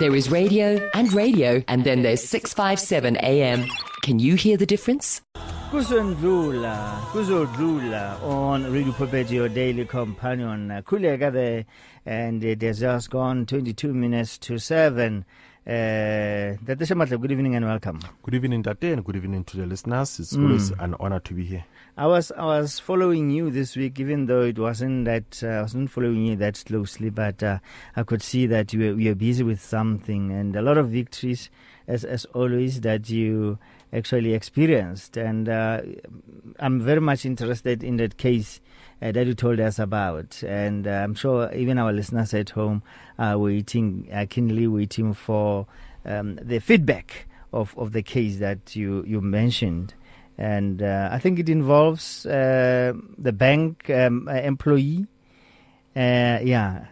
There is radio and radio, and then there's 657 AM. Can you hear the difference? kusondlula kuzodlula on radio pulpit your daily companion khuleka there and it has just gone 22 minutes to 7 uh Dr. Shamatla, good evening and welcome Good evening, Tate, and good evening to the listeners. It's always an honor to be here. I was I was following you this week, even though it wasn't that uh, I wasn't following you that closely, but uh, I could see that you were, you were busy with something and a lot of victories, as as always, that you actually experienced. And uh, I'm very much interested in that case uh, that you told us about, and uh, I'm sure even our listeners at home are waiting, are keenly waiting for um, the feedback of, of the case that you you mentioned and uh, I think it involves uh, the bank um, uh, employee. Uh, yeah,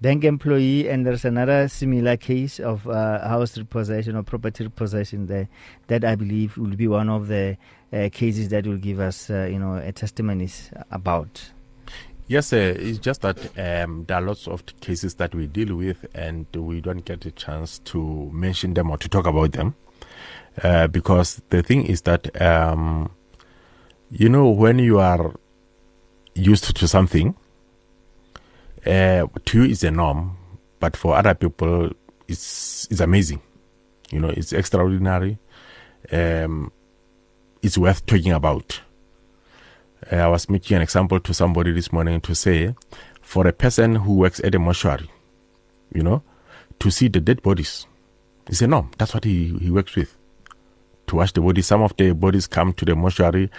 bank employee, and there's another similar case of uh, house repossession or property repossession there that I believe will be one of the uh, cases that will give us, uh, you know, a testimonies about. Yes, uh, it's just that um, there are lots of cases that we deal with, and we don't get a chance to mention them or to talk about them. Uh, because the thing is that, um, you know, when you are used to something, uh, to you it's a norm, but for other people, it's it's amazing. You know, it's extraordinary. Um, it's worth talking about. Uh, I was making an example to somebody this morning to say, for a person who works at a mortuary, you know, to see the dead bodies, it's a norm. That's what he, he works with. To wash the bodies. some of the bodies come to the mortuary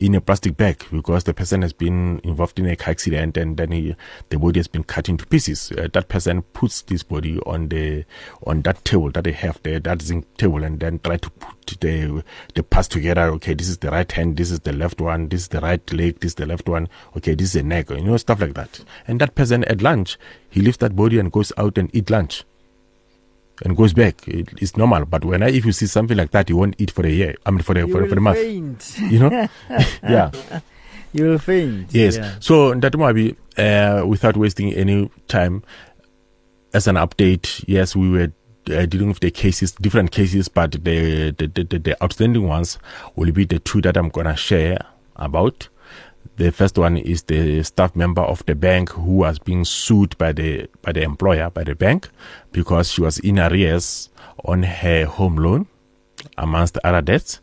in a plastic bag because the person has been involved in a car accident and then he, the body has been cut into pieces. Uh, that person puts this body on the on that table that they have there, that zinc table, and then try to put the the parts together. Okay, this is the right hand, this is the left one, this is the right leg, this is the left one. Okay, this is the neck, you know, stuff like that. And that person at lunch, he leaves that body and goes out and eat lunch. And goes back. It, it's normal. But when I, if you see something like that, you won't eat for a year. I mean, for a, You for, for a month. faint. You know? yeah. You will faint. Yes. Yeah. So that might be uh, without wasting any time. As an update, yes, we were uh, dealing with the cases, different cases, but the the, the the the outstanding ones will be the two that I'm gonna share about. The first one is the staff member of the bank who was being sued by the by the employer by the bank because she was in arrears on her home loan, amongst other debts.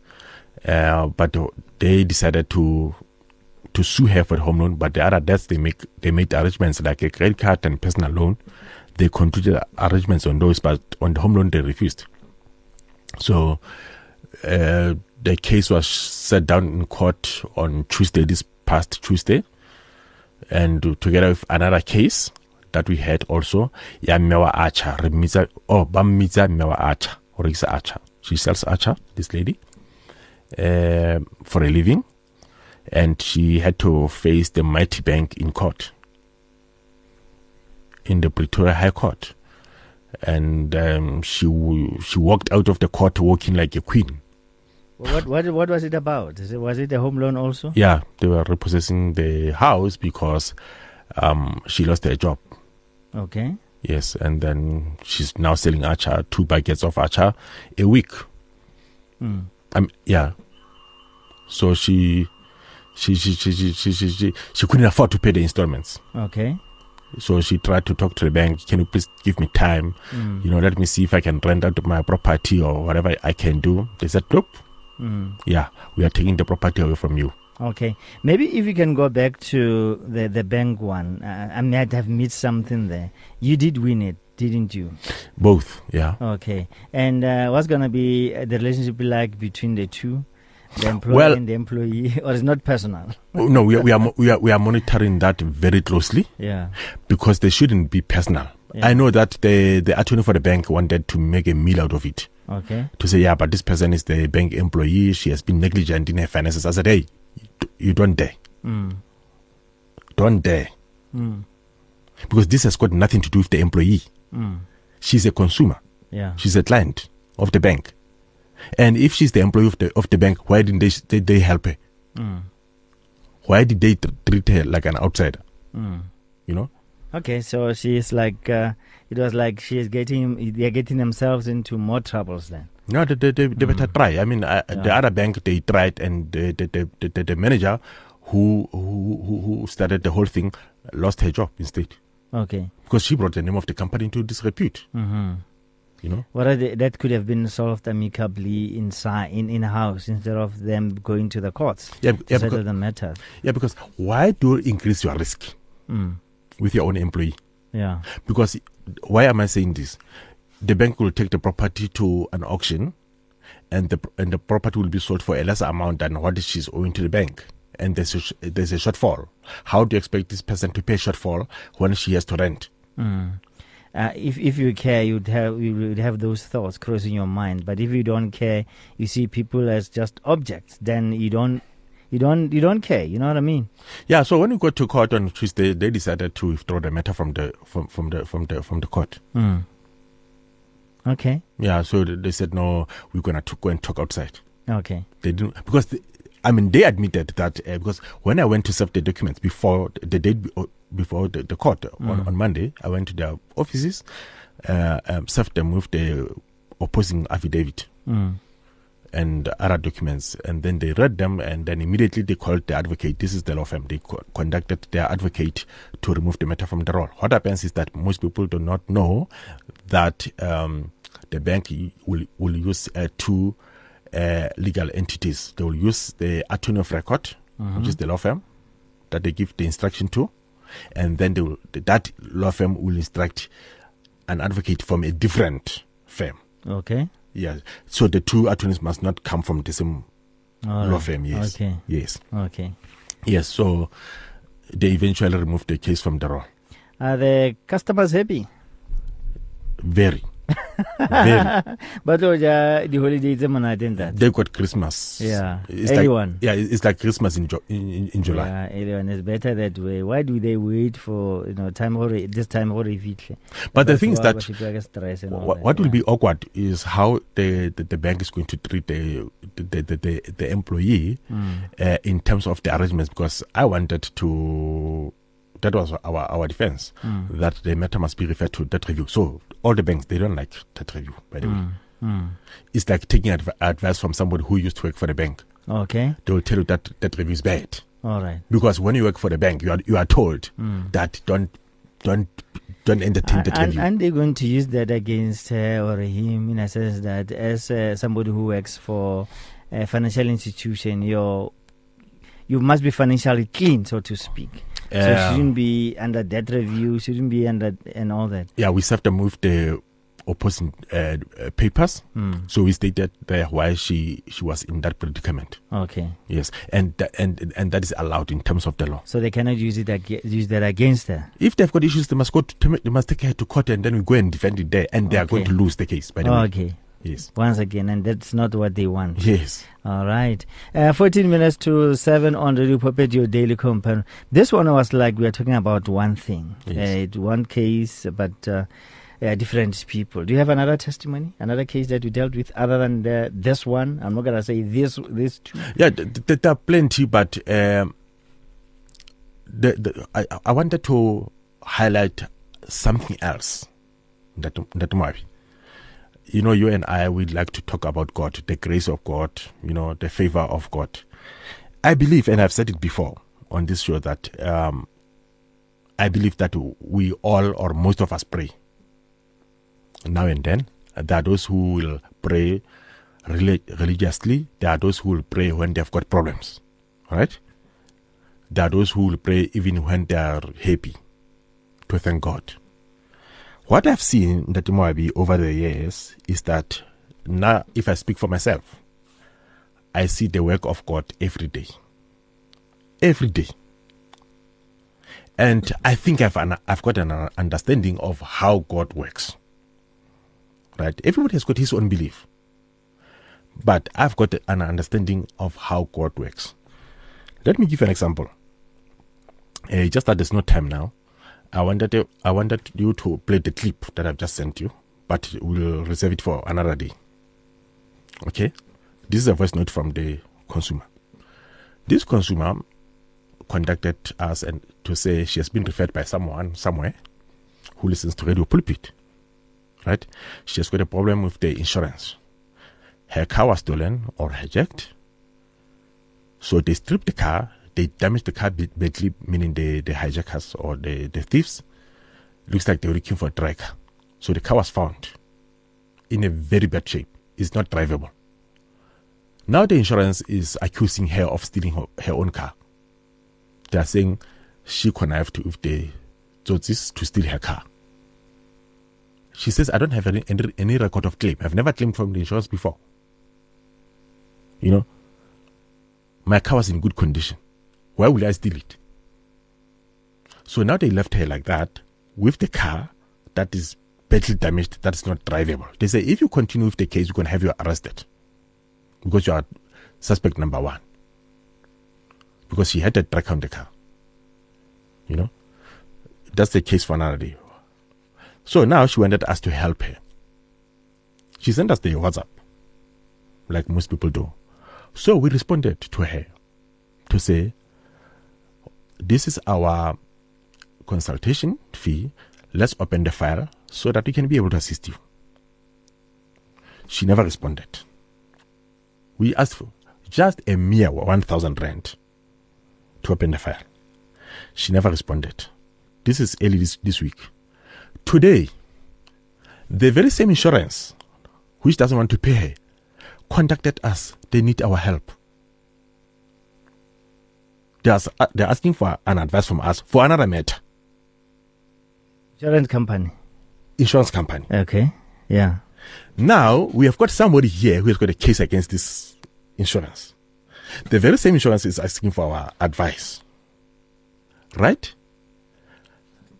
Uh, but they decided to to sue her for the home loan, but the other debts they make they made arrangements like a credit card and personal loan. They concluded arrangements on those, but on the home loan they refused. So uh, the case was set down in court on Tuesday, this past Tuesday, and together with another case that we had also, ya Mewa Archer, Remisa, oh, Bamiza Mewa Archer, or Risa Archer. She sells atchar, this lady, uh, for a living and she had to face the mighty bank in court in the Pretoria High Court, and um, she she walked out of the court walking like a queen. What, what, what was it about? Is it, was it a home loan also? Yeah, they were repossessing the house because um, she lost her job. Okay. Yes, and then she's now selling acha, two buckets of acha a week. Mm. Um, yeah. So she, she, she, she, she, she, she, she, she couldn't afford to pay the installments. Okay. So she tried to talk to the bank. Can you please give me time? Mm. You know, let me see if I can rent out my property or whatever I can do. They said, nope. Mm. Yeah, we are taking the property away from you. Okay, maybe if you can go back to the the bank one, uh, I might have missed something there. You did win it, didn't you? Both. Yeah. Okay, and uh, what's gonna be the relationship like between the two, the employer Well- and the employee, or it's not personal? Oh, no, we are, we are we are we are monitoring that very closely Yeah, because they shouldn't be personal. Yeah. I know that the the attorney for the bank wanted to make a meal out of it. Okay, To say, yeah, but this person is the bank employee. She has been negligent in her finances. I said, hey, you don't dare, mm. don't dare, Mm. because this has got nothing to do with the employee. Mm. She's a consumer. yeah, She's a client of the bank. And if she's the employee of the of the bank, why didn't they they, they help her? mm. Why did they tr- treat her like an outsider? Mm. You know? Okay, so she's like, uh, it was like she's getting, they're getting themselves into more troubles then. No, they, they, they, they better try. I mean, uh, the other bank they tried, and the the, the, the, the, manager who, who who started the whole thing lost her job instead Okay. because she brought the name of the company into disrepute. Mm-hmm. You know. What are the, that could have been solved amicably inside, in in house, instead of them going to the courts Yeah, to yeah, settle because, the matter. yeah, because why do you increase your risk Mm. With your own employee? Yeah. Because why am I saying this? The bank will take the property to an auction, and the and the property will be sold for a lesser amount than what she's owing to the bank. And there's a, there's a shortfall. How do you expect this person to pay shortfall when she has to rent? Mm. Uh, if if you care, you'd have you would have those thoughts crossing your mind. But if you don't care, you see people as just objects. Then you don't you don't you don't care. You know what I mean? Yeah. So when we got to court on Tuesday, they decided to withdraw the matter from the from, from the from the from the court. Mm. Okay. Yeah. So they said no, we're gonna to go and talk outside. Okay. They didn't because the, I mean they admitted that uh, because when I went to serve the documents before the date uh, before the, the court on, Mm. on Monday, I went to their offices, uh, um, served them with the opposing affidavit Mm. And other documents, and then they read them, and then immediately they called the advocate. This is the law firm. They co- conducted their advocate to remove the matter from the roll. What happens is that most people do not know that um, the bank will will use uh, two uh, legal entities. They will use the attorney of record, which is the law firm that they give the instruction to, and then they will, that law firm will instruct an advocate from a different firm. Okay. Yeah. So the two attorneys must not come from the same law firm. Yes. Okay. Yes. Okay. Yes. So they eventually removed the case from the roll. Are the customers happy? Very. Very. But uh, the holidays are not in that. They got Christmas. Yeah. It's Early like. Yeah. It's like Christmas in, in, in, July. Yeah, everyone is better that way. Why do they wait for you know time hore this time fihle? But the thing is that all what, that, what will yeah. be awkward is how the, the, the bank is going to treat the the, the, the, the employee Mm. uh, in terms of the arrangements because I wanted to that was our our defense Mm. that the matter must be referred to debt review. So all the banks they don't like debt review by the way. Mm. Mm. It's like taking adv- advice from somebody who used to work for the bank. Okay. They will tell you that debt review is bad All right. because when you work for the bank, you are you are told Mm. that don't don't don't entertain that And, review. and they're going to use that against her or him in a sense that as uh, somebody who works for a financial institution, you're you must be financially clean, so to speak. So Yeah. shouldn't be under debt review, shouldn't be under and all that. yeah, we served them with the opposing uh, uh, papers. Mm. So we stated there why she she was in that predicament. Okay. Yes, and and and that is allowed in terms of the law. So they cannot use it ag- use that against her. If they've got issues, they must go to they must take her to court, and then we go and defend it there, and they are going to lose the case. By the way, Okay. Yes, Once again, and that's not what they want. yes. All right. Uh, 14 minutes to 7 on Radio Pulpit, your daily companion. This one was like we are talking about one thing, Yes. uh, one case, but uh, different people. Do you have another testimony, another case that you dealt with other than the, this one? I'm not going to say this, this two. Yeah, th- th- there are plenty, but um, the, the, I, I wanted to highlight something else. That that might you know, you and I would like to talk about God, the grace of God, you know, the favor of God. I believe, and I've said it before on this show, that um, I believe that we all, or most of us, pray now and then. There are those who will pray relig- religiously. There are those who will pray when they've got problems. Right? There are those who will pray even when they are happy to thank God. What I've seen the Moabi over the years is that now, if I speak for myself, I see the work of God every day. Every day. And I think I've, an, I've got an understanding of how God works. Right? Everybody has got his own belief. But I've got an understanding of how God works. Let me give an example. Uh, just that there's no time now. I wanted to, I wanted you to play the clip that I've just sent you, but we'll reserve it for another day. Okay? This is a voice note from the consumer. This consumer contacted us and to say she has been referred by someone somewhere who listens to Radio Pulpit. Right? She has got a problem with the insurance. Her car was stolen or hijacked. So they stripped the car, they damaged the car badly, meaning the, the hijackers or the, the thieves. Looks like they were looking for a drag. So the car was found in a very bad shape. It's not drivable. Now the insurance is accusing her of stealing her, her own car. They are saying she connived with the Tsotsis to steal her car. She says, I don't have any, any, any record of claim. I've never claimed from the insurance before. You know, my car was in good condition. Why will I steal it? So now they left her like that with the car that is badly damaged, that is not drivable. They say, if you continue with the case, we're going to have you arrested because you are suspect number one. Because she had a track on the car. You know? That's the case for another day. So now she wanted us to help her. She sent us the WhatsApp, like most people do. So we responded to her to say, This is our consultation fee. Let's open the file so that we can be able to assist you. She never responded. We asked for just a mere 1,000 rand to open the file. She never responded. This is early this, this week. Today, the very same insurance, which doesn't want to pay her, contacted us. They need our help. They are, uh, they're asking for an advice from us for another matter. Insurance company. Insurance company. Okay. Yeah. Now we have got somebody here who has got a case against this insurance. The very same insurance is asking for our advice. Right?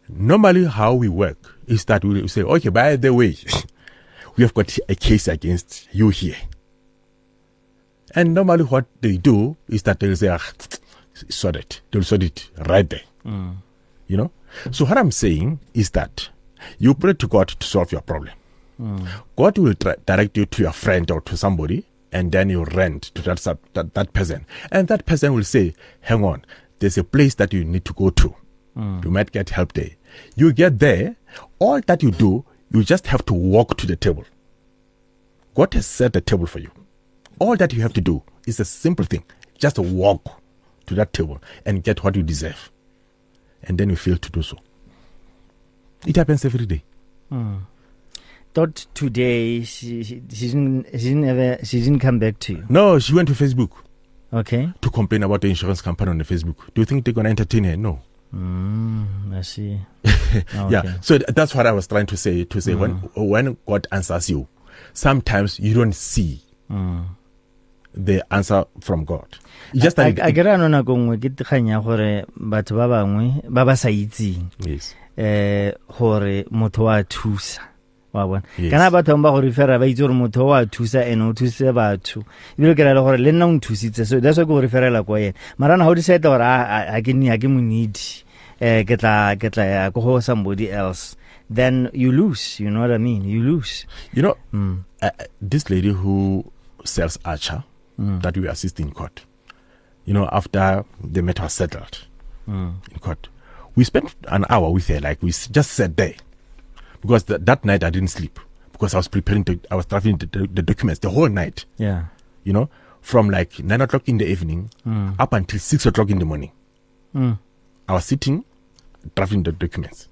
Normally, how we work is that we say, okay, by the way, we have got a case against you here. And normally, what they do is that they'll say, ah, sort it. They'll sort it right there. You know? So, what I'm saying is that you pray to God to solve your problem. God will tra- direct you to your friend or to somebody, and then you rent to that, sub- that that person, and that person will say, "Hang on, there's a place that you need to go to. You might get help there. You get there, all that you do, you just have to walk to the table. God has set the table for you. All that you have to do is a simple thing: just walk to that table and get what you deserve, and then you fail to do so. It happens every day. Hmm. Thought today she, she, she didn't she didn't ever she didn't come back to you. No, she went to Facebook Okay. to complain about the insurance company on the Facebook. Do you think they're gonna entertain her? No. Mm, I see. Yeah. So th- that's what I was trying to say. To say when hmm. when God answers you, sometimes you don't see hmm. The answer from God. Just a like a kry no nako nngwe ke tikgang ya gore batho ba bangwe ba ba sa itseng yes, eh gore motho wa thusa. Wa bona. Kana batho ba go refera ba itse gore motho wa thusa and o thusitse batho. Ebile ke ra le gore le nna o nthusitse so that's why ke go referela ko ena mara na ga o decide gore a ke ni a ke mo need eh ke tla ke tla ya ko go somebody else then you lose you know what i mean? You lose. You know mm. uh, uh, this lady who sells atchar that we assist in court. You know, after the matter was settled Mm. in court, we spent an hour with her. Like we just sat there because th- that night I didn't sleep because I was preparing. To, I was drafting the, the, the documents the whole night. yeah You know, from like nine o'clock in the evening mm. up until six o'clock in the morning. Mm. I was sitting drafting the documents.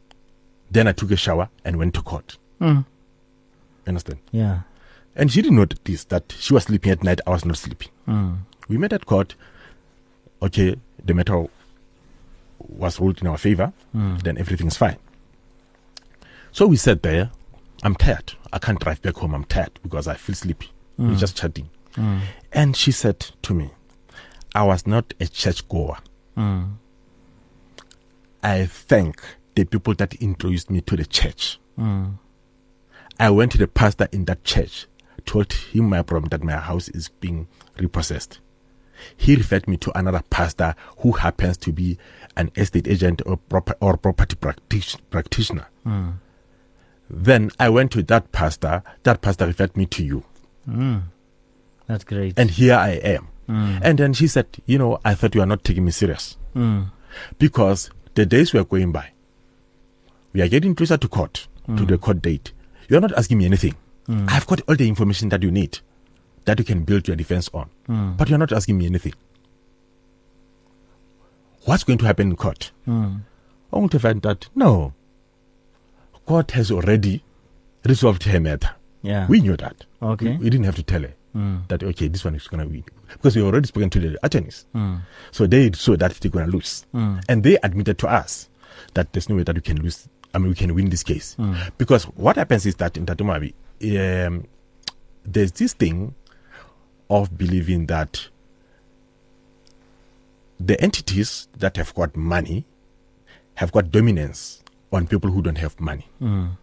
Then I took a shower and went to court. Mm. Understand? yeah And she didn't notice that she was sleeping at night. I was not sleeping. mm. We met at court. Okay, the matter was ruled in our favor. Mm. Then everything's fine. So we sat there. I'm tired. I can't drive back home. I'm tired because I feel sleepy. We're just chatting. Mm. And she said to me, I was not a church goer. Mm. I thank the people that introduced me to the church. Mm. I went to the pastor in that church, told him my problem that my house is being repossessed. He referred me to another pastor who happens to be an estate agent or, prop- or property practic- practitioner. Mm. Then I went to that pastor. That pastor referred me to you. Mm. That's great. And here I am. And then she said, You know, I thought you are not taking me serious. Mm. Because the days were going by. We are getting closer to court, Mm. to the court date. You are not asking me anything. I've got all the information that you need, that you can build your defense on. Mm. But you're not asking me anything. What's going to happen in court? Mm. Only to find that, no, court has already resolved her matter. Yeah. We knew that. Okay. We, we didn't have to tell her Mm. that, okay, this one is going to win. Because we already spoken to the attorneys. Mm. So they saw that they're going to lose. Mm. And they admitted to us that there's no way that we can lose. I mean, we can win this case. Mm. Because what happens is that in Tatumabi, um, there's this thing of believing that the entities that have got money have got dominance on people who don't have money. Mm.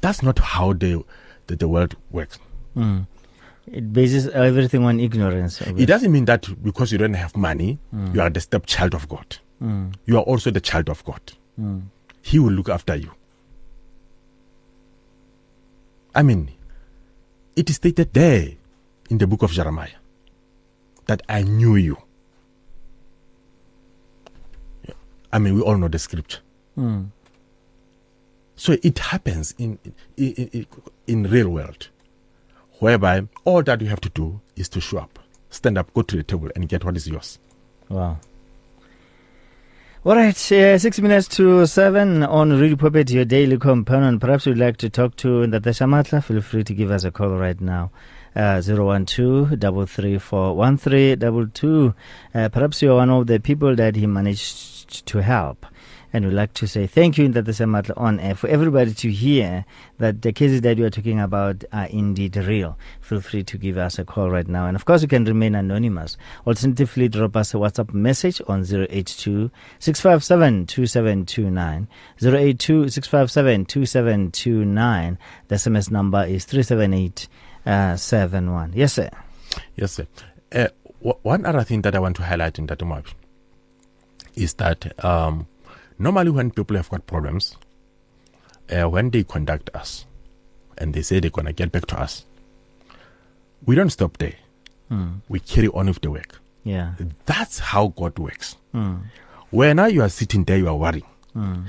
That's not how the, the, the world works. Mm. It bases everything on ignorance. It doesn't mean that because you don't have money, you are the stepchild of God. Mm. You are also the child of God. Mm. He will look after you. I mean, it is stated there in the book of Jeremiah that I knew you. I mean, we all know the scripture. Mm. So it happens in in, in, in real world, whereby all that you have to do is to show up, stand up, go to the table, and get what is yours. Wow. All right, uh, six minutes to seven on Radio Pulpit, your daily companion. Perhaps you'd like to talk to Ntate Shamatla. Feel free to give us a call right now. Uh, 012 334 1322. Uh, perhaps you're one of the people that he managed to help. And we'd like to say thank you, Ntate Shamatla, on air for everybody to hear that the cases that you are talking about are indeed real. Feel free to give us a call right now. And of course, you can remain anonymous. Alternatively, drop us a WhatsApp message on 082 657 2729. 082 657 2729. The SMS number is 37871. Yes, sir. Yes, sir. Uh, w- one other thing that I want to highlight in that Tatumabi is that um, normally when people have got problems, uh, when they contact us and they say they're going to get back to us, we don't stop there. Mm. We carry on with the work. Yeah. That's how God works. Mm. Where now you are sitting there, you are worrying. Mm.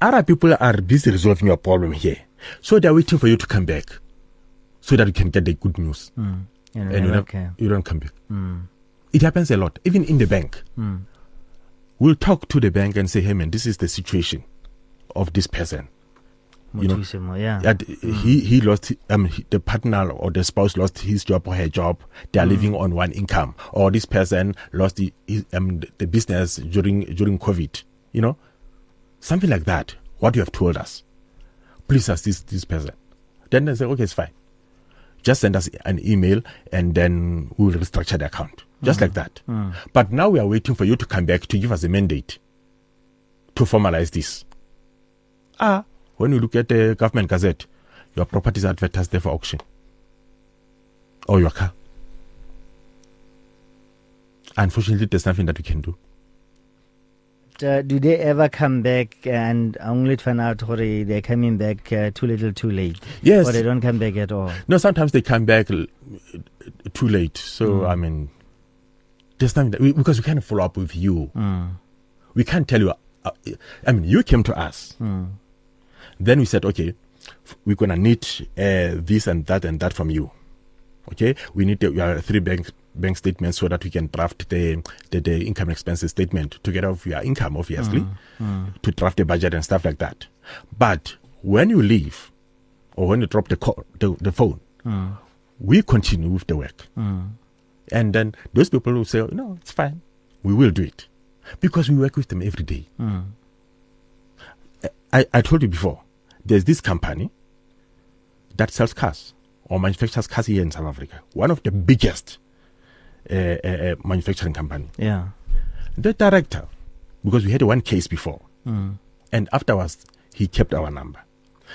Other people are busy resolving your problem here. So they're waiting for you to come back so that you can get the good news. Mm. You And you, don't, you don't come back. Mm. It happens a lot, even in the bank. Mm. We'll talk to the bank and say, hey man, this is the situation of this person. You know, yeah. That he, he lost, um, he- the partner or the spouse lost his job or her job. They are living on one income. Or this person lost the, his, um, the business during, during COVID. You know, something like that. What you have told us. Please assist this person. Then they say, okay, it's fine. Just send us an email and then we'll restructure the account. Just like that. Mm. But now we are waiting for you to come back to give us a mandate to formalize this. Ah, when you look at the government gazette, your property is advertised there for auction. Or your car. Unfortunately, there's nothing that we can do. Uh, do they ever come back and only to find out sorry, they're coming back uh, too little too late? Yes. Or they don't come back at all? No, sometimes they come back l- too late. So, Mm. I mean, there's nothing that we, because we can't follow up with you. Mm. We can't tell you. Uh, I mean, you came to us. Mm. Then we said, okay, we're gonna need uh, this and that and that from you. Okay, we need your three bank bank statements so that we can draft the the, the income and expenses statement together with your income, obviously, Mm. to draft the budget and stuff like that. But when you leave, or when you drop the call, the, the phone, Mm. we continue with the work, Mm. And then those people will say, no, it's fine, we will do it, because we work with them every day. Mm. I, I told you before, there's this company that sells cars or manufactures cars here in South Africa. One of the biggest uh, uh, uh, manufacturing company. Yeah. The director, because we had one case before, Mm. and afterwards he kept our number.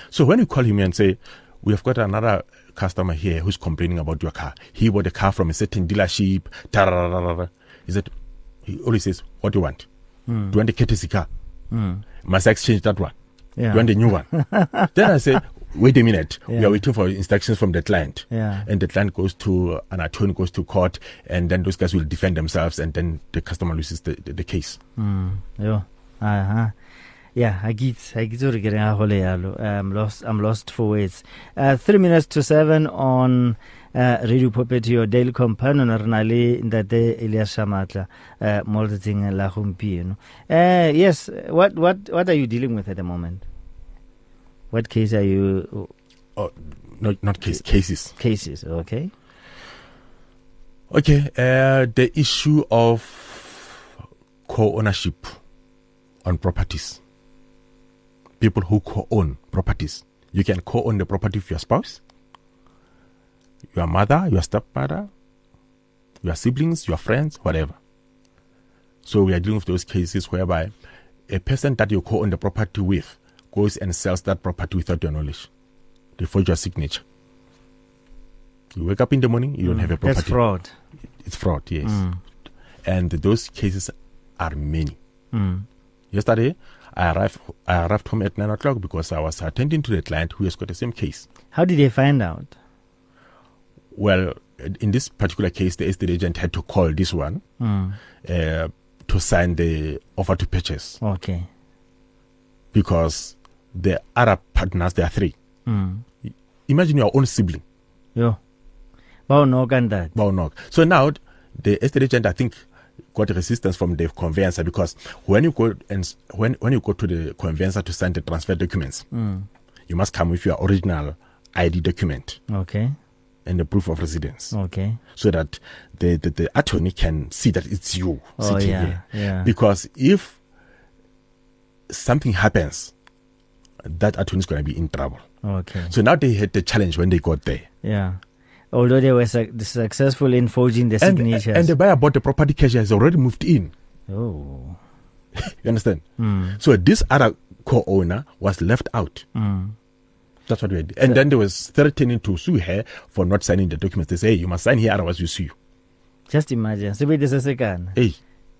So when you call him and say, we have got another customer here who's complaining about your car. He bought a car from a certain dealership. He said, he always says, what do you want? Mm. Do you want a courtesy car? Mm. Must I exchange that one? Yeah. You want a new one? then I say, wait a minute. We are waiting for instructions from the client. Yeah. And the client goes to an attorney, goes to court, and then those guys will defend themselves, and then the customer loses the, the, the case. Mm, yo. Uh-huh. Yeah, I get I get I'm lost I'm lost for words. Uh, three minutes to seven on uh, Radio Pulpit your daily companion le ntate Elias Shamatla uh mo letsatsing la gompieno. Uh yes, what what what are you dealing with at the moment? What case are you Oh, not not case cases. cases, okay? Okay, uh, the issue of co-ownership on properties. People who co-own properties. You can co-own the property with your spouse, your mother, your stepmother, your siblings, your friends, whatever. So we are dealing with those cases whereby a person that you co-own the property with goes and sells that property without your knowledge. They forge your signature. You wake up in the morning, you don't have a property. That's fraud. It's fraud, yes. Mm. And those cases are many. Mm. Yesterday, I arrived, I arrived home at 9 o'clock because I was attending to the client who has got the same case. How did they find out? Well, in this particular case, the estate agent had to call this one Mm. uh, to sign the offer to purchase Okay. because the other partners, there are three. Mm. Imagine your own sibling. Yo. Bao no that. So now the estate agent, I think, got resistance from the conveyancer because when you go and when when you go to the conveyancer to sign the transfer documents, Mm. you must come with your original ID document Okay. and the proof of residence, Okay. so that the, the the attorney can see that it's you Oh sitting yeah. here. Yeah. Because if something happens, that attorney is going to be in trouble. Okay. So now they had the challenge when they got there. Yeah. Although they were su- successful in forging the And, signatures. and the buyer bought the property cash has already moved in. oh. You understand? Mm. So this other co-owner was left out. Mm. That's what we did. And then they was threatening to sue her for not signing the documents. They say, hey, you must sign here, otherwise we sue you. Just imagine. Sebede a sekana. Hey,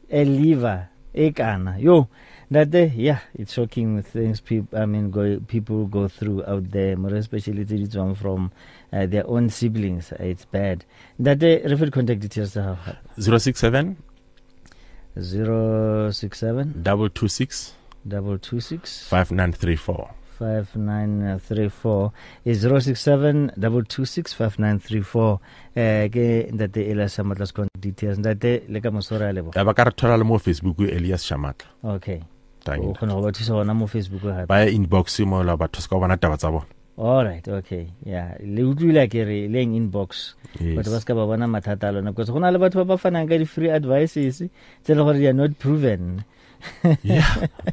A liver. Ekana. Yo. That day, yeah, it's shocking things people, I mean, go, people go through out there, more especially tse one from uh, their own siblings. Uh, It's bad. That day, refer contact details. Uh, 067 067 double two six 226 five nine three four. 5934 is 067 226 5934 eh ke ntate Elias Shamatla's contact details ntate le ka mosora lebo ba ka re thola le mo Facebook Elias Shamatla. okay o you. khona go ba thusa gona mo facebook gape Ba inbox mo la batho ska bona taba tsa bona. all right okay yeah le utlwile ke re le eng inbox batho ba ska ba bona mathata a lona because go na le batho ba ba fanang ka di-free advices tse le gore they are not proven Yeah.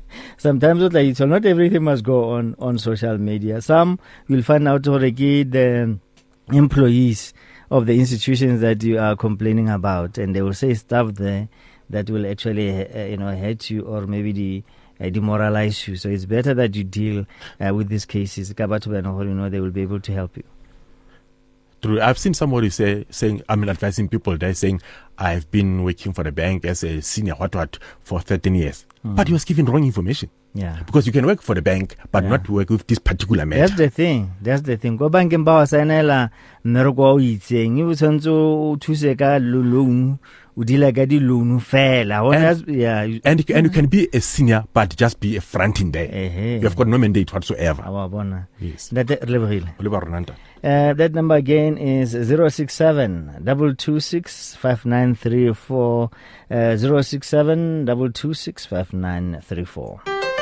sometimes it's like so not everything must go on on social media some you'll find out already the employees of the institutions that you are complaining about and they will say stuff there that will actually uh, you know hurt you or maybe the uh, demoralize you so it's better that you deal uh, with these cases Ka batho ba leng gore, you know they will be able to help you True. I've seen somebody say saying I mean advising people there saying I've been working for the bank as a senior what what for 13 years. But he was given wrong information. Yeah Because you can work for the bank but Yeah. not work with this particular matter. That's the thing. That's the thing. Go bankeng ba wa saenela mmereko wa o itseng. E o tshwanetse o thuse ka lo- loan, o dila ka di loan fela. Ho yeah. and you- and you can be a senior but just be a front in there. Ehe. You have got no mandate whatsoever. Ha wa bona. Yes. Ntate, re lebogile. Ole ba rona ntate. Uh, that number again is 067 226 5934. Uh, 067 226 5934.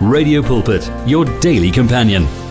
Radio Pulpit, your daily companion.